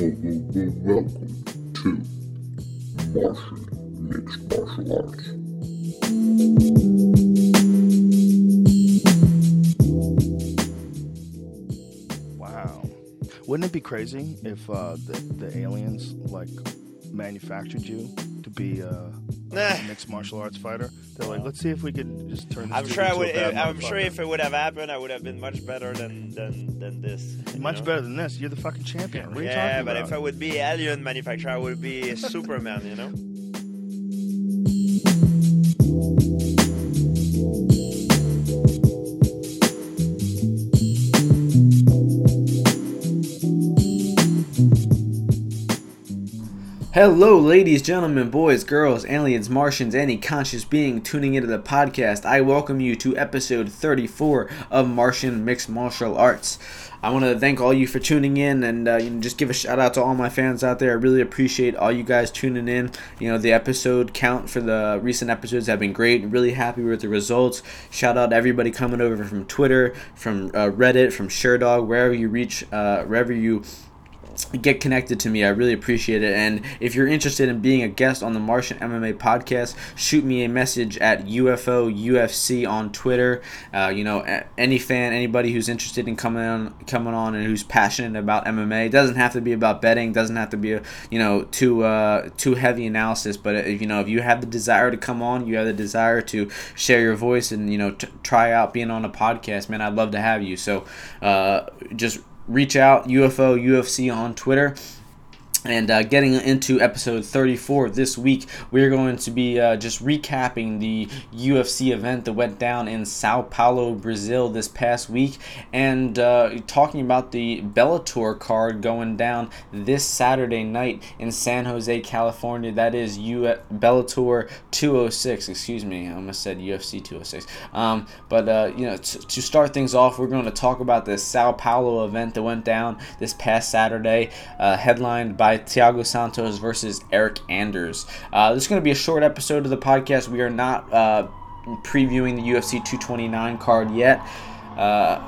well, well, well, welcome to Martian Mixed Martial Arts. Wow. Wouldn't it be crazy if uh, the, the aliens like manufactured you to be uh, a mixed martial arts fighter? They're like, let's see if we could just turn. This I'm sure I would. bad I'm sure if it would have happened, I would have been much better than than than this. much know? better than this. You're the fucking champion. What are you Yeah, talking but about? if I would be alien manufacturer, I would be Superman. You know. Hello, ladies, gentlemen, boys, girls, aliens, Martians, any conscious being tuning into the podcast. I welcome you to episode 34 of Martian Mixed Martial Arts. I want to thank all you for tuning in and uh, you know, just give a shout out to all my fans out there. I really appreciate all you guys tuning in. You know, the episode count for the recent episodes have been great. Really happy with the results. Shout out everybody coming over from Twitter, from uh, Reddit, from ShareDog, wherever you reach, uh, wherever you get connected to me. I really appreciate it. And if you're interested in being a guest on the Martian MMA podcast, shoot me a message at UFO UFC on Twitter. Uh, you know, any fan, anybody who's interested in coming on, coming on, and who's passionate about MMA. It doesn't have to be about betting. Doesn't have to be a you know too uh, too heavy analysis. But if you know if you have the desire to come on, you have the desire to share your voice and you know t- try out being on a podcast, man. I'd love to have you. So uh, just reach out UFO UFC on Twitter. And uh, getting into episode 34 this week, we're going to be uh, just recapping the UFC event that went down in Sao Paulo, Brazil this past week, and uh, talking about the Bellator card going down this Saturday night in San Jose, California. That is U- Bellator 206. Excuse me, I almost said UFC 206. Um, but uh, you know, t- to start things off, we're going to talk about the Sao Paulo event that went down this past Saturday, uh, headlined by Thiago Santos versus Eryk Anders. Uh, this is going to be a short episode of the podcast. We are not uh, previewing the UFC 229 card yet. Uh,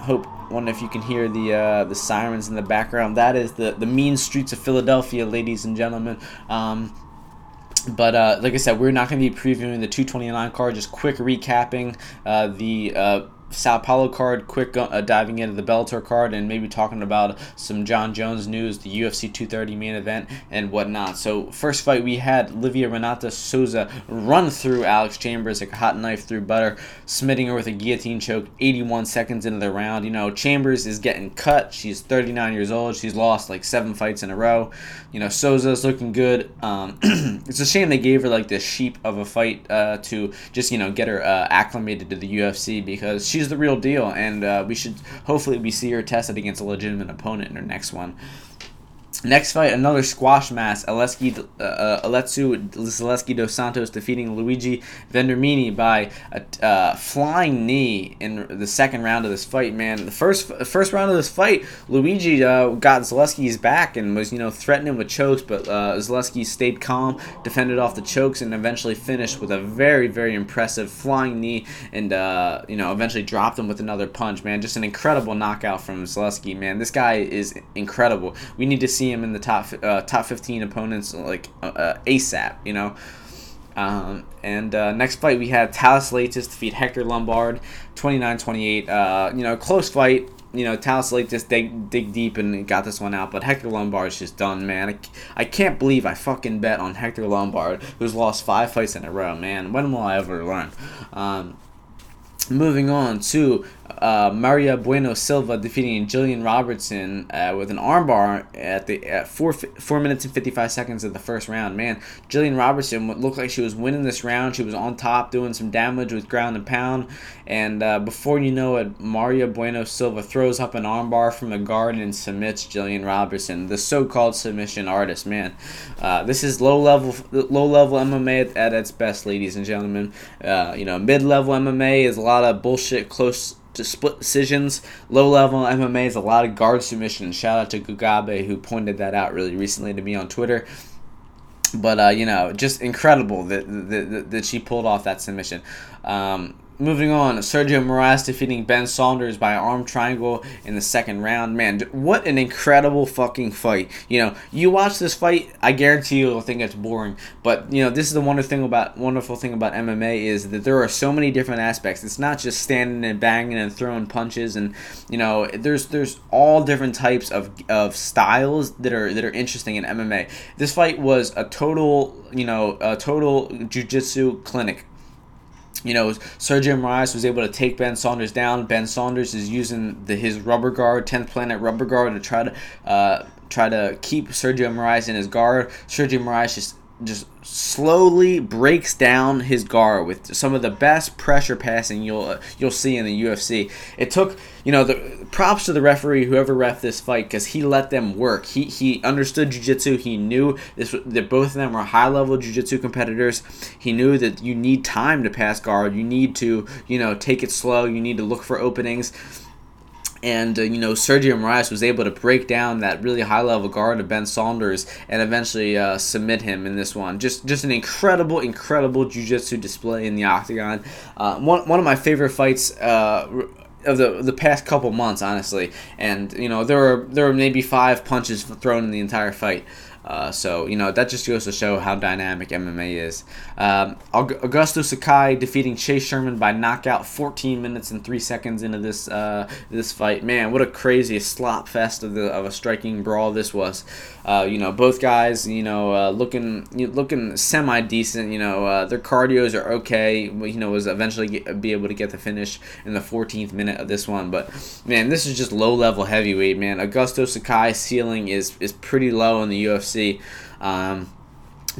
hope wonder if you can hear the uh, the sirens in the background. That is the the mean streets of Philadelphia, ladies and gentlemen. Um, but uh, like I said, we're not going to be previewing the 229 card. Just quick recapping uh, the uh, Sao Paulo card, quick uh, diving into the Bellator card, and maybe talking about some Jon Jones news, the UFC 230 main event, and whatnot. So first fight we had Livia Renata Souza run through Alex Chambers like a hot knife through butter, smitting her with a guillotine choke 81 seconds into the round. You know Chambers is getting cut. She's 39 years old. She's lost like seven fights in a row. You know Souza's looking good. Um, it's a shame they gave her like this sheep of a fight uh, to just you know get her uh, acclimated to the UFC because she's the real deal, and uh, we should hopefully we see her tested against a legitimate opponent in her next one. Next fight, another squash match. Aleski, uh, uh, Aletsu Zaleski dos Santos defeating Luigi Vendramini by a uh, flying knee in the second round of this fight. Man, the first first round of this fight, Luigi uh, got Zaleski's back and was you know threatening with chokes, but uh, Zaleski stayed calm, defended off the chokes, and eventually finished with a very very impressive flying knee, and uh, you know eventually dropped him with another punch. Man, just an incredible knockout from Zaleski. Man, this guy is incredible. We need to see him in the top uh, top 15 opponents like uh, uh, ASAP, you know. Um, and uh, next fight we had Thales Leites defeat Hector Lombard 29-28. Uh, you know, close fight. You know, Thales Leites dig, dig deep and got this one out, but Hector Lombard's just done, man. I, I can't believe I fucking bet on Hector Lombard, who's lost five fights in a row, man. When will I ever learn? Um, moving on to uh, Mayra Bueno Silva defeating Jillian Robertson uh, with an armbar at the at four four minutes and fifty five seconds of the first round. Man, Jillian Robertson looked like she was winning this round. She was on top, doing some damage with ground and pound, and uh, before you know it, Mayra Bueno Silva throws up an armbar from the guard and submits Jillian Robertson, the so-called submission artist. Man, uh, this is low level low level MMA at, at its best, ladies and gentlemen. Uh, you know, mid level MMA is a lot of bullshit close to split decisions. Low level MMA is a lot of guard submissions. Shout out to Gugabe who pointed that out really recently to me on Twitter. But uh, you know, just incredible that, that that she pulled off that submission. Um, moving on, Sergio Moraes defeating Ben Saunders by arm triangle in the second round. Man, what an incredible fucking fight! You know, you watch this fight, I guarantee you'll think it's boring. But you know, this is the wonderful thing about wonderful thing about MMA is that there are so many different aspects. It's not just standing and banging and throwing punches, and you know, there's there's all different types of of styles that are that are interesting in MMA. This fight was a total, you know, a total jujitsu clinic you know, Sergio Moraes was able to take Ben Saunders down. Ben Saunders is using the his rubber guard, 10th planet rubber guard, to try to uh, try to keep Sergio Moraes in his guard. Sergio Moraes just just slowly breaks down his guard with some of the best pressure passing you'll uh, you'll see in the UFC. It took you know the props to the referee whoever ref this fight because he let them work. He he understood jiu-jitsu. He knew this that both of them were high level jiu-jitsu competitors. He knew that you need time to pass guard. You need to you know take it slow. You need to look for openings and uh, you know Sergio Moraes was able to break down that really high level guard of Ben Saunders and eventually uh, submit him in this one. Just just an incredible, incredible jiu-jitsu display in the octagon. Uh, one one of my favorite fights. Of the the past couple months, honestly, and you know there were there were maybe five punches thrown in the entire fight. Uh, so you know that just goes to show how dynamic MMA is. Um, Augusto Sakai defeating Chase Sherman by knockout, 14 minutes and three seconds into this uh, this fight. Man, what a crazy slop fest of the of a striking brawl this was. Uh, you know, both guys, you know, uh, looking looking semi decent. You know, uh, their cardios are okay. You know, was eventually get, be able to get the finish in the 14th minute of this one. But man, this is just low level heavyweight. Man, Augusto Sakai ceiling is is pretty low in the UFC. Um,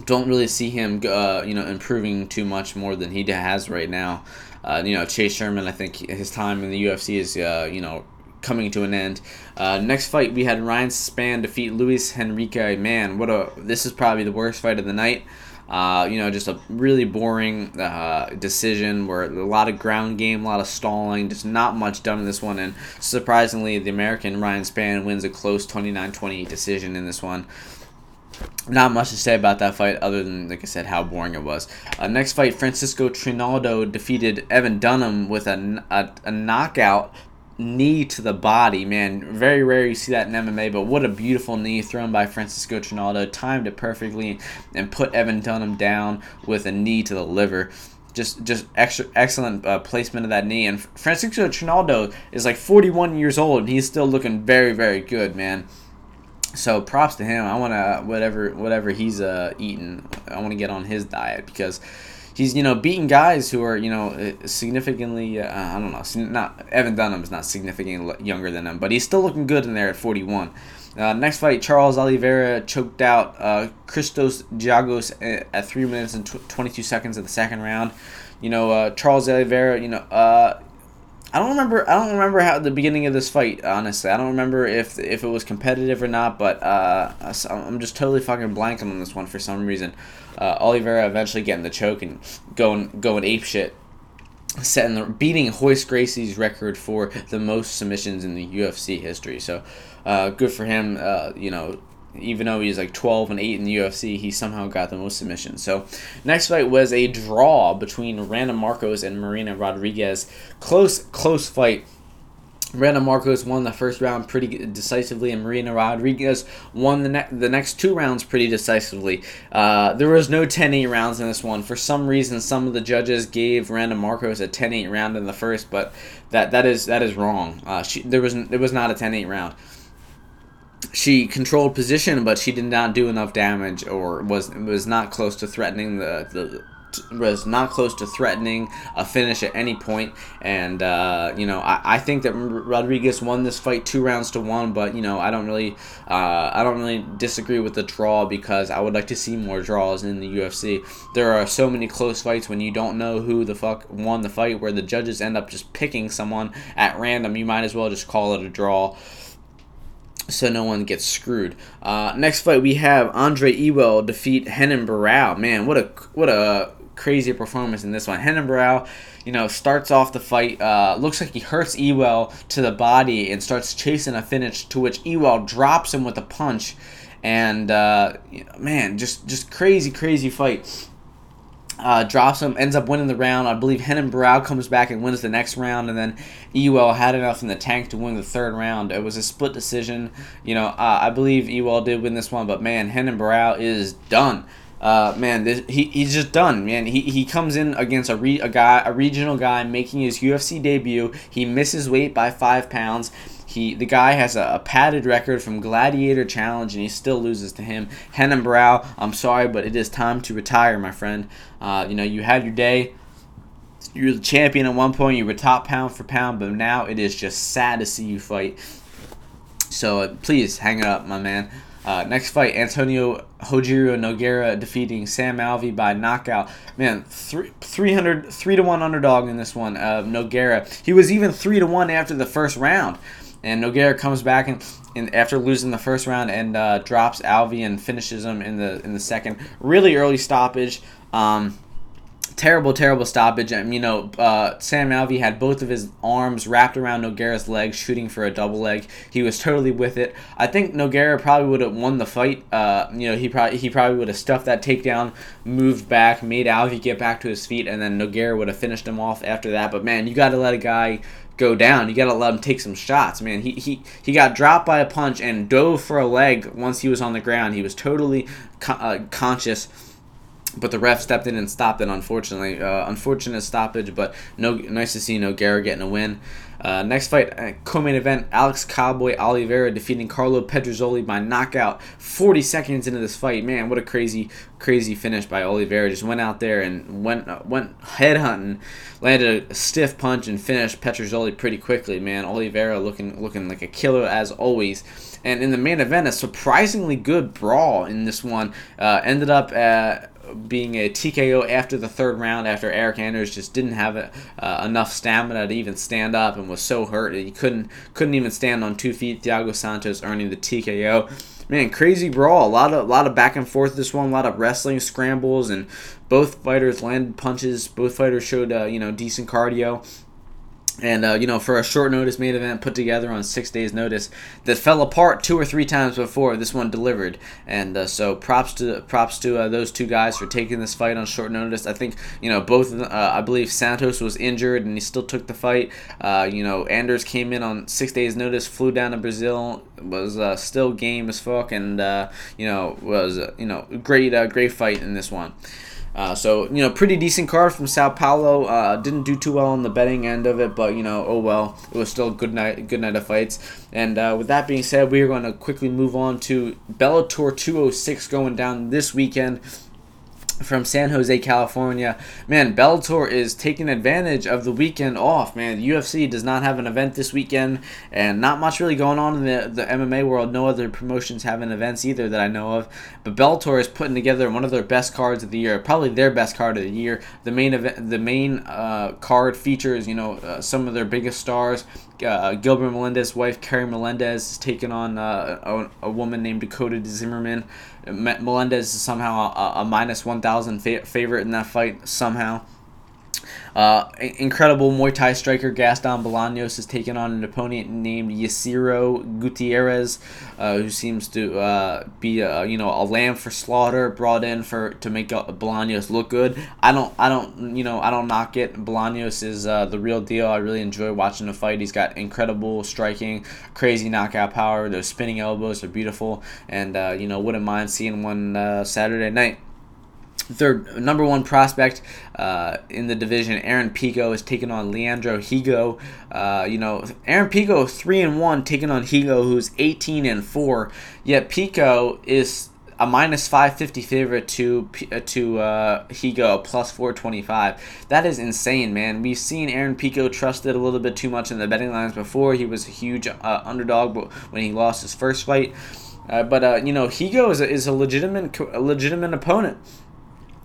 don't really see him, uh, you know, improving too much more than he has right now. Uh, you know, Chase Sherman, I think his time in the UFC is, uh, you know, coming to an end. Uh, next fight, we had Ryan Spann defeat Luis Henrique. Man, what a this is probably the worst fight of the night. Uh, you know, just a really boring uh, decision where a lot of ground game, a lot of stalling, just not much done in this one. And surprisingly, the American Ryan Spann wins a close 29 28 decision in this one. Not much to say about that fight other than, like I said, how boring it was. Uh, next fight, Francisco Trinaldo defeated Evan Dunham with a, a, a knockout knee to the body, man. Very rare you see that in MMA, but what a beautiful knee thrown by Francisco Trinaldo. Timed it perfectly and put Evan Dunham down with a knee to the liver. Just, just extra excellent uh, placement of that knee. And Francisco Trinaldo is like 41 years old, and he's still looking very, very good, man. So props to him. I want to whatever whatever he's uh, eating. I want to get on his diet because he's you know beating guys who are you know uh, significantly uh, I don't know not Evan Dunham is not significantly younger than him but he's still looking good in there at 41. Uh, next fight, Charles Oliveira choked out uh, Christos Giagos at, 3 minutes and tw- 22 seconds of the second round. You know, uh, Charles Oliveira, you know, uh, I don't remember. I don't remember how the beginning of this fight. Honestly, I don't remember if if it was competitive or not. But uh, I'm just totally fucking blanking on this one for some reason. Uh, Oliveira eventually getting the choke and going going ape shit, setting the beating Royce Gracie's record for the most submissions in the UFC history. So, uh, good for him. Uh, you know, even though he's like 12 and 8 in the UFC, he somehow got the most submissions. So, next fight was a draw between Randa Markos and Marina Rodriguez. Close, close fight. Randa Markos won the first round pretty decisively, and Marina Rodriguez won the, ne- the next two rounds pretty decisively. Uh, there was no 10-8 rounds in this one. For some reason, some of the judges gave Randa Markos a 10-8 round in the first, but that that is that is wrong. Uh, she, there was there was not a 10-8 round she controlled position, but she did not do enough damage, or was was not close to threatening the the was not close to threatening a finish at any point. And, uh, you know, I, I think that Rodriguez won this fight two rounds to one, but, you know, I don't really, uh, I don't really disagree with the draw because I would like to see more draws in the UFC. There are so many close fights when you don't know who the fuck won the fight where the judges end up just picking someone at random. You might as well just call it a draw so no one gets screwed. Uh, next fight we have Andre Ewell defeat Renan Barão. Man, what a what a crazy performance in this one. Renan Barão, you know, starts off the fight. Uh, looks like he hurts Ewell to the body and starts chasing a finish. To which Ewell drops him with a punch, and uh, man, just just crazy crazy fight. Uh, drops him, ends up winning the round. I believe Renan Barão comes back and wins the next round, and then Ewell had enough in the tank to win the third round. It was a split decision. You know, uh, I believe Ewell did win this one, but man, Renan Barão is done. Uh, man, this, he, he's just done, man. He, he comes in against a, re, a guy, a regional guy making his UFC debut. He misses weight by five pounds. He the guy has a, a, padded record from Gladiator Challenge, and he still loses to him. Renan Barão, I'm sorry, but it is time to retire, my friend. Uh, you know, you had your day. You're the champion at one point. You were top pound for pound, but now it is just sad to see you fight. So uh, please hang it up, my man. Uh, next fight, Antonio Rogerio Nogueira defeating Sam Alvey by knockout. Man, three, 300, 3 to 1 underdog in this one. Uh, Nogueira. He was even 3 to 1 after the first round. And Nogueira comes back and, and after losing the first round and uh, drops Alvey and finishes him in the in the second. Really early stoppage. Um, terrible, terrible stoppage. And, you know, uh, Sam Alvey had both of his arms wrapped around Nogueira's legs, shooting for a double leg. He was totally with it. I think Nogueira probably would have won the fight. Uh, you know, he probably he probably would have stuffed that takedown, moved back, made Alvey get back to his feet, and then Nogueira would have finished him off after that. But man, you got to let a guy go down. You got to let him take some shots, man. He, he he got dropped by a punch and dove for a leg once he was on the ground. He was totally co- uh, conscious but the ref stepped in and stopped it. Unfortunately, uh, unfortunate stoppage, but no, nice to see Nogueira getting a win. Uh, next fight, uh, co-main event: Alex Cowboy Oliveira defeating Carlo Pedersoli by knockout. 40 seconds into this fight, man, what a crazy, crazy finish by Oliveira. Just went out there and went uh, went head hunting, landed a stiff punch and finished Pedersoli pretty quickly. Man, Oliveira looking looking like a killer as always. And in the main event, a surprisingly good brawl in this one. Uh, ended up at being a TKO after the third round after Eryk Anders just didn't have uh, enough stamina to even stand up and was so hurt that he couldn't couldn't even stand on two feet. Thiago Santos earning the TKO. Man, crazy brawl. A lot of a lot of back and forth this one. A lot of wrestling scrambles and both fighters landed punches. Both fighters showed uh, you know decent cardio and uh, you know for a short notice main event put together on six days notice that fell apart two or three times before this one delivered. And uh, so props to props to uh, those two guys for taking this fight on short notice. I think you know both uh, i believe santos was injured and he still took the fight. Uh, you know anders came in on six days notice flew down to brazil was uh, still game as fuck and you know was you know great great fight in this one uh, so you know, pretty decent card from Sao Paulo. Uh, didn't do too well on the betting end of it, but you know, oh well. It was still a good night, good night of fights. And uh, with that being said, we are going to quickly move on to Bellator 206 going down this weekend from San Jose, California. Man, Bellator is taking advantage of the weekend off. Man, the UFC does not have an event this weekend, and not much really going on in the, the MMA world. No other promotions having events either that I know of. But Bellator is putting together one of their best cards of the year, probably their best card of the year. The main event, the main uh, card features, you know, uh, some of their biggest stars. Uh, Gilbert Melendez's wife, Carrie Melendez, is taking on uh, a, a woman named Dakota Zimmerman. Melendez is somehow a, a minus 1,000 fa- favorite in that fight, somehow. Uh, incredible Muay Thai striker Gaston Bolaños is taking on an opponent named Yasiro Gutierrez, uh, who seems to uh, be a, you know a lamb for slaughter, brought in for to make Bolaños look good. I don't I don't you know I don't knock it. Bolaños is uh, the real deal. I really enjoy watching the fight. He's got incredible striking, crazy knockout power. Those spinning elbows are beautiful, and uh, you know wouldn't mind seeing one uh, Saturday night third number one prospect uh, in the division, Aaron Pico, is taking on Leandro Higo. Uh, you know, Aaron Pico three and one, taking on Higo, who's eighteen and four. Yet Pico is a minus 550 favorite to uh, to uh, Higo plus 425. That is insane, man. We've seen Aaron Pico trusted a little bit too much in the betting lines before. He was a huge uh, underdog when he lost his first fight. Uh, but uh, you know, Higo is a, is a legitimate a legitimate opponent.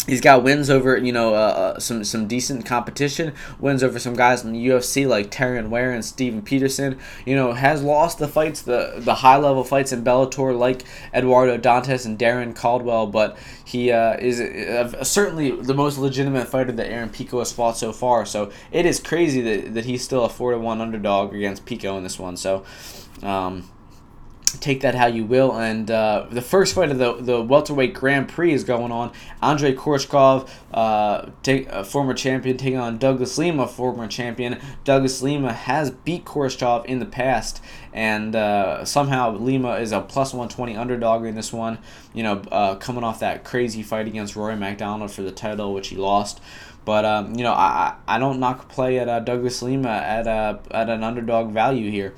He's got wins over you know uh, uh, some some decent competition. Wins over some guys in the UFC like Terrion Ware and Steven Peterson. You know has lost the fights the the high level fights in Bellator like Eduardo Dantas and Darrion Caldwell, but he uh, is uh, certainly the most legitimate fighter that Aaron Pico has fought so far. So it is crazy that, that he's still a four to one underdog against Pico in this one. So. Um, take that how you will. And uh, the first fight of the the welterweight Grand Prix is going on. Andrei Koreshkov, uh, take, a former champion, taking on Douglas Lima, former champion. Douglas Lima has beat Koreshkov in the past, and uh, somehow Lima is a plus 120 underdog in this one. You know, uh, coming off that crazy fight against Rory MacDonald for the title, which he lost. But um, you know, I I don't knock play at uh, Douglas Lima at uh, at an underdog value here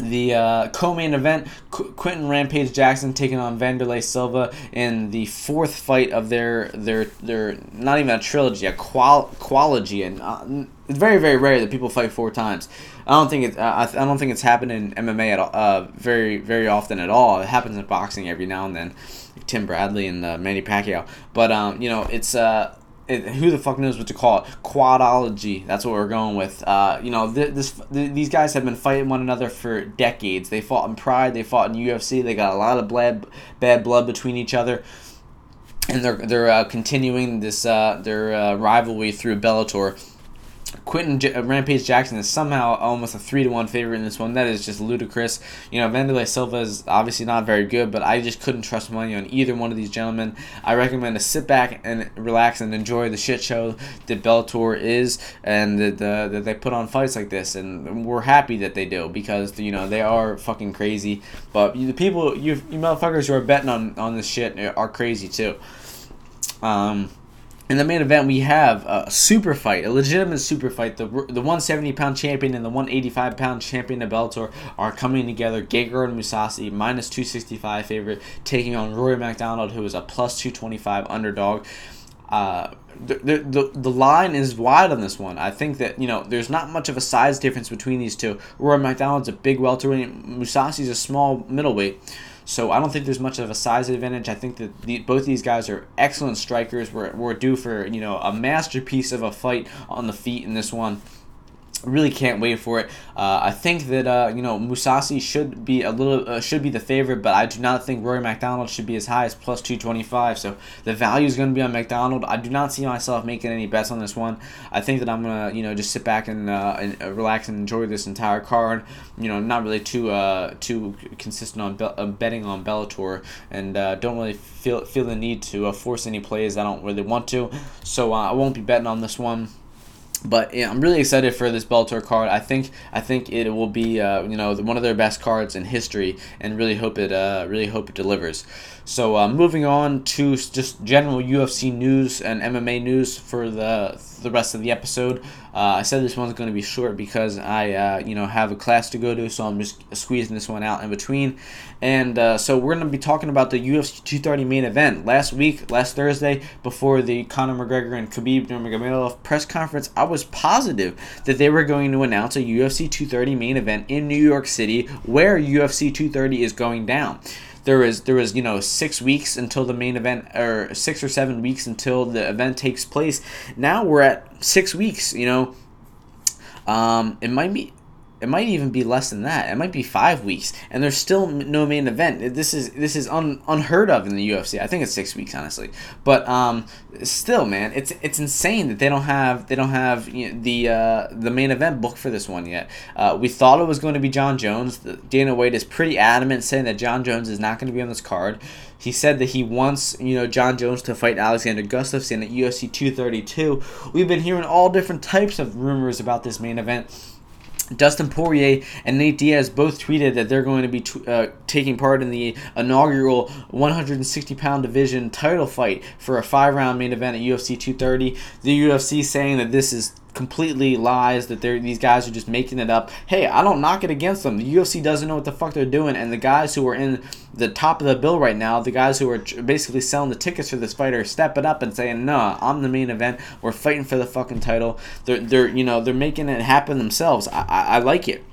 the uh, co-main event, Qu- Quinton Rampage Jackson taking on Wanderlei Silva in the fourth fight of their their their not even a trilogy, a qual qualogy, and uh, it's very very rare that people fight four times. I don't think it. Uh, I, I don't think it's happened in MMA at all, uh, very very often at all. It happens in boxing every now and then, Tim Bradley and uh, Manny Pacquiao. But um, you know, it's uh, who the fuck knows what to call it? Quadology. That's what we're going with. Uh, you know, th- this th- these guys have been fighting one another for decades. They fought in Pride. They fought in UFC. They got a lot of bad bad blood between each other, and they're they're uh, continuing this uh, their uh, rivalry through Bellator. Quinton J- uh, Rampage Jackson is somehow almost a three to one favorite in this one. That is just ludicrous. You know, Wanderlei Silva is obviously not very good, but I just couldn't trust money on either one of these gentlemen. I recommend to sit back and relax and enjoy the shit show that Bellator is, and that, uh, that they put on fights like this. And we're happy that they do because you know they are fucking crazy. But the people, you you motherfuckers who are betting on on this shit are crazy too. Um in the main event, we have a super fight, a legitimate super fight. The the 170 pound champion and the 185 pound champion of Bellator are coming together. Gegard Mousasi, minus 265 favorite, taking on Rory MacDonald, who is a plus 225 underdog. Uh, the, the, the line is wide on this one. I think that, you know, there's not much of a size difference between these two. Rory MacDonald's a big welterweight, Mousasi's a small middleweight. So I don't think there's much of a size advantage. I think that the, both these guys are excellent strikers. We're, we're due for you know a masterpiece of a fight on the feet in this one really can't wait for it. Uh, I think that uh, you know Mousasi should be a little uh, should be the favorite, but I do not think Rory MacDonald should be as high as plus two twenty five. So the value is going to be on MacDonald. I do not see myself making any bets on this one. I think that I'm gonna you know just sit back and, uh, and uh, relax and enjoy this entire card. You know, not really too uh, too consistent on be- betting on Bellator, and don't really feel feel the need to force any plays I don't really want to. So I won't be betting on this one but yeah, I'm really excited for this Bellator card. I think I think it will be uh, you know one of their best cards in history, and really hope it uh, really hope it delivers. So uh, moving on to just general UFC news and MMA news for the the rest of the episode. Uh, I said this one's going to be short because I uh, you know have a class to go to, so I'm just squeezing this one out in between. And uh, so we're going to be talking about the UFC 230 main event last week, last Thursday, before the Conor McGregor and Khabib Nurmagomedov press conference. I was positive that they were going to announce a UFC 230 main event in New York City, where UFC 230 is going down there was there was you know six weeks until the main event or six or seven weeks until the event takes place. Now we're at six weeks you know? Um, it might be it might even be less than that. It might be five weeks, and there's still no main event. This is this is un, unheard of in the UFC. I think it's six weeks, honestly. But um, still, man, it's it's insane that they don't have they don't have you know, the uh, the main event booked for this one yet. Uh, we thought it was going to be Jon Jones. Dana White is pretty adamant saying that Jon Jones is not going to be on this card. He said that he wants, you know, Jon Jones to fight Alexander Gustafsson at UFC 232. We've been hearing all different types of rumors about this main event Dustin Poirier and Nate Diaz both tweeted that they're going to be uh, taking part in the inaugural 160 pound division title fight for a five round main event at UFC 230. The UFC saying that this is completely lies that they're these guys are just making it up. Hey, I don't knock it against them. The UFC doesn't know what the fuck they're doing, and the guys who are in the top of the bill right now, the guys who are basically selling the tickets for this fight are stepping up and saying, "No, I'm the main event. We're fighting for the fucking title." They're they're you know they're making it happen themselves. I I, I like it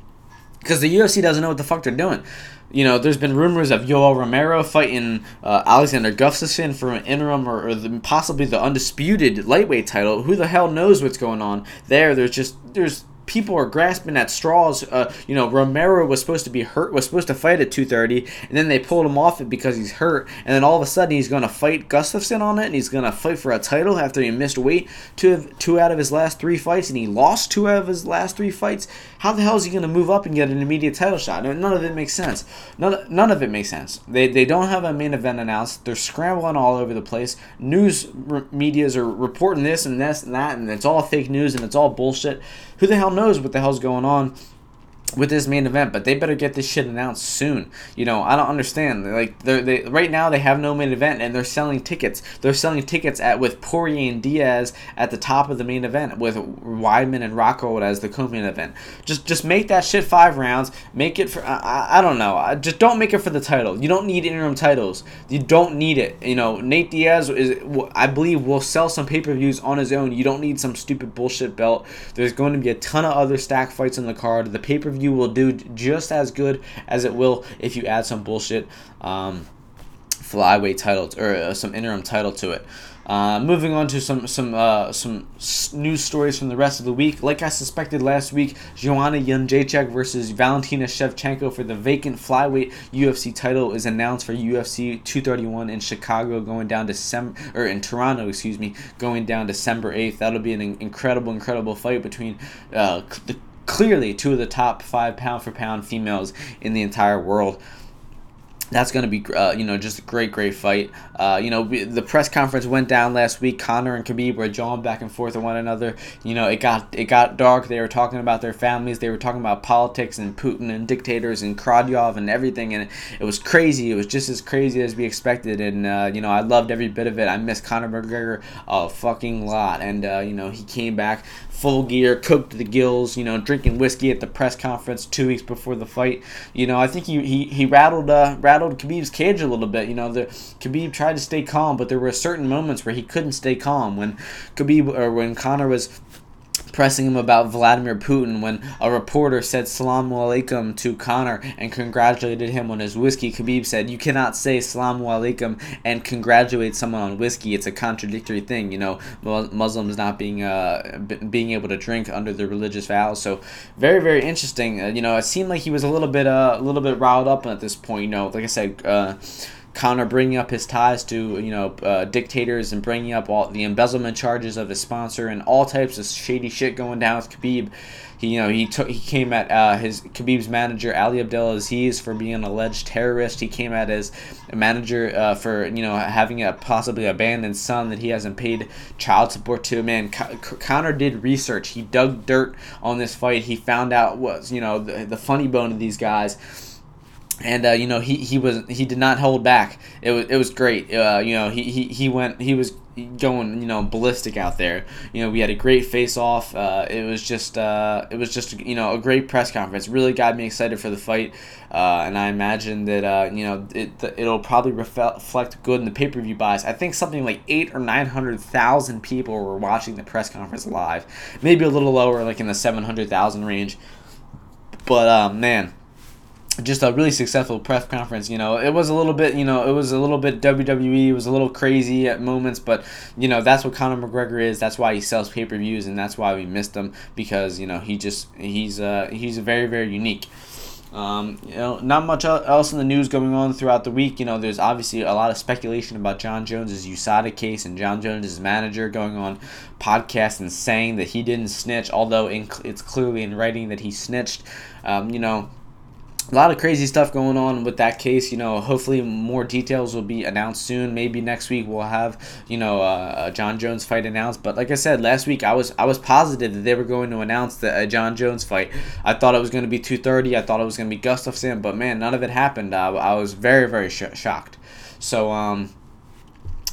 because the UFC doesn't know what the fuck they're doing you know, there's been rumors of Yoel Romero fighting uh, Alexander Gustafsson for an interim or, or the, possibly the undisputed lightweight title. Who the hell knows what's going on there? There's just there's people are grasping at straws. Uh, you know, Romero was supposed to be hurt, was supposed to fight at 230, and then they pulled him off it because he's hurt, and then all of a sudden he's going to fight Gustafsson on it, and he's going to fight for a title after he missed weight two two out of his last three fights, and he lost two out of his last three fights. How the hell is he going to move up and get an immediate title shot? None of it makes sense. None, none of it makes sense. They, they don't have a main event announced. They're scrambling all over the place. News r- medias are reporting this and this and that, and it's all fake news and it's all bullshit. Who the hell knows what the hell's going on? With this main event, but they better get this shit announced soon. You know, I don't understand. Like they're they right now they have no main event and they're selling tickets. They're selling tickets at with Poirier and Diaz at the top of the main event with Weidman and Rockhold as the co-main event. Just just make that shit five rounds. Make it for I, I don't know. Just don't make it for the title. You don't need interim titles. You don't need it. You know, Nate Diaz is I believe will sell some pay-per-views on his own. You don't need some stupid bullshit belt. There's going to be a ton of other stack fights on the card. The pay-per-view you will do just as good as it will if you add some bullshit um, flyweight title or uh, some interim title to it. Uh, moving on to some some uh, some news stories from the rest of the week. Like I suspected last week, Joanna Jędrzejczyk versus Valentina Shevchenko for the vacant flyweight UFC title is announced for UFC 231 in Chicago, going down December or in Toronto, excuse me, going down December 8th. That'll be an incredible, incredible fight between uh, the clearly two of the top five pound for pound females in the entire world that's going to be, uh, you know, just a great, great fight. Uh, you know, we, the press conference went down last week. Conor and Khabib were jawing back and forth with one another. You know, it got it got dark. They were talking about their families. They were talking about politics and Putin and dictators and Kadyrov and everything. And it, was crazy. It was just as crazy as we expected. And uh, you know, I loved every bit of it. I miss Conor McGregor a fucking lot. And uh, you know, he came back full gear, cooked to the gills, you know, drinking whiskey at the press conference two weeks before the fight. You know, I think he he, he rattled uh, rattled Khabib's cage a little bit. You know, the Khabib tried to stay calm, but there were certain moments where he couldn't stay calm when Khabib or when Conor was pressing him about Vladimir Putin when a reporter said Salamu Alaikum to Conor and congratulated him on his whiskey. Khabib said, You cannot say Salamu Alaikum and congratulate someone on whiskey. It's a contradictory thing, you know, Muslims not being uh, being able to drink under their religious vows. So, very, very interesting. Uh, you know, it seemed like he was a little bit uh, a little bit riled up at this point. You know, like I said, uh, Conor bringing up his ties to you know uh, dictators and bringing up all the embezzlement charges of his sponsor and all types of shady shit going down with Khabib. He you know he took he came at uh, his Khabib's manager Ali Abdelaziz for being an alleged terrorist. He came at his manager uh, for you know having a possibly abandoned son that he hasn't paid child support to. Man, Conor did research. He dug dirt on this fight. He found out was you know the, the funny bone of these guys and uh, you know he, he was he did not hold back. It was it was great. Uh, you know he, he he went he was going you know ballistic out there. You know we had a great face off. Uh, it was just uh, it was just you know a great press conference. Really got me excited for the fight, uh, and I imagine that uh, you know it it'll probably reflect good in the pay per view buys. I think something like eight or nine hundred thousand people were watching the press conference live. Maybe a little lower, like in the seven hundred thousand range. But man just a really successful press conference. You know, it was a little bit, you know, it was a little bit WWE. It was a little crazy at moments, but you know, that's what Conor McGregor is. That's why he sells pay per views, and that's why we missed him because you know he just he's uh he's very very unique. Um, you know, not much else in the news going on throughout the week. You know, there's obviously a lot of speculation about Jon Jones's USADA case and Jon Jones's manager going on podcasts and saying that he didn't snitch, although in, it's clearly in writing that he snitched. Um, you know, a lot of crazy stuff going on with that case. You know, hopefully more details will be announced soon. Maybe next week we'll have you know uh, a Jon Jones fight announced. But like I said last week, I was I was positive that they were going to announce the a Jon Jones fight. I thought it was going to be two thirty. I thought it was going to be Gustafsson, but man, none of it happened. I, I was very very sh- shocked. So um,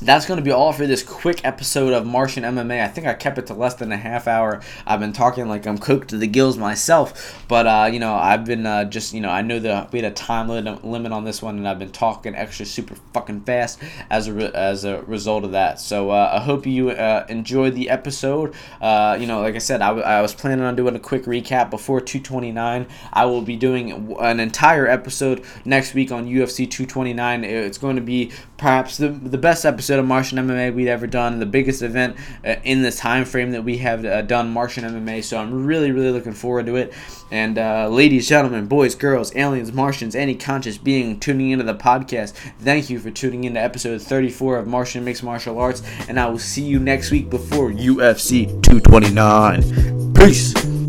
that's going to be all for this quick episode of Martian MMA. I think I kept it to less than a half hour. I've been talking like I'm cooked to the gills myself, but uh, you know I've been uh, just you know I know that we had a time limit on this one, and I've been talking extra super fucking fast as a re- as a result of that. So uh, I hope you uh, enjoyed the episode. Uh, you know, like I said, I, w- I was planning on doing a quick recap before 229. I will be doing an entire episode next week on UFC 229. It's going to be perhaps the the best episode episode of Martian MMA we'd ever done, the biggest event uh, in the time frame that we have uh, done Martian MMA. So I'm really, really looking forward to it. And uh, ladies, gentlemen, boys, girls, aliens, Martians, any conscious being tuning into the podcast, thank you for tuning into episode 34 of Martian Mixed Martial Arts. And I will see you next week before UFC 229. Peace.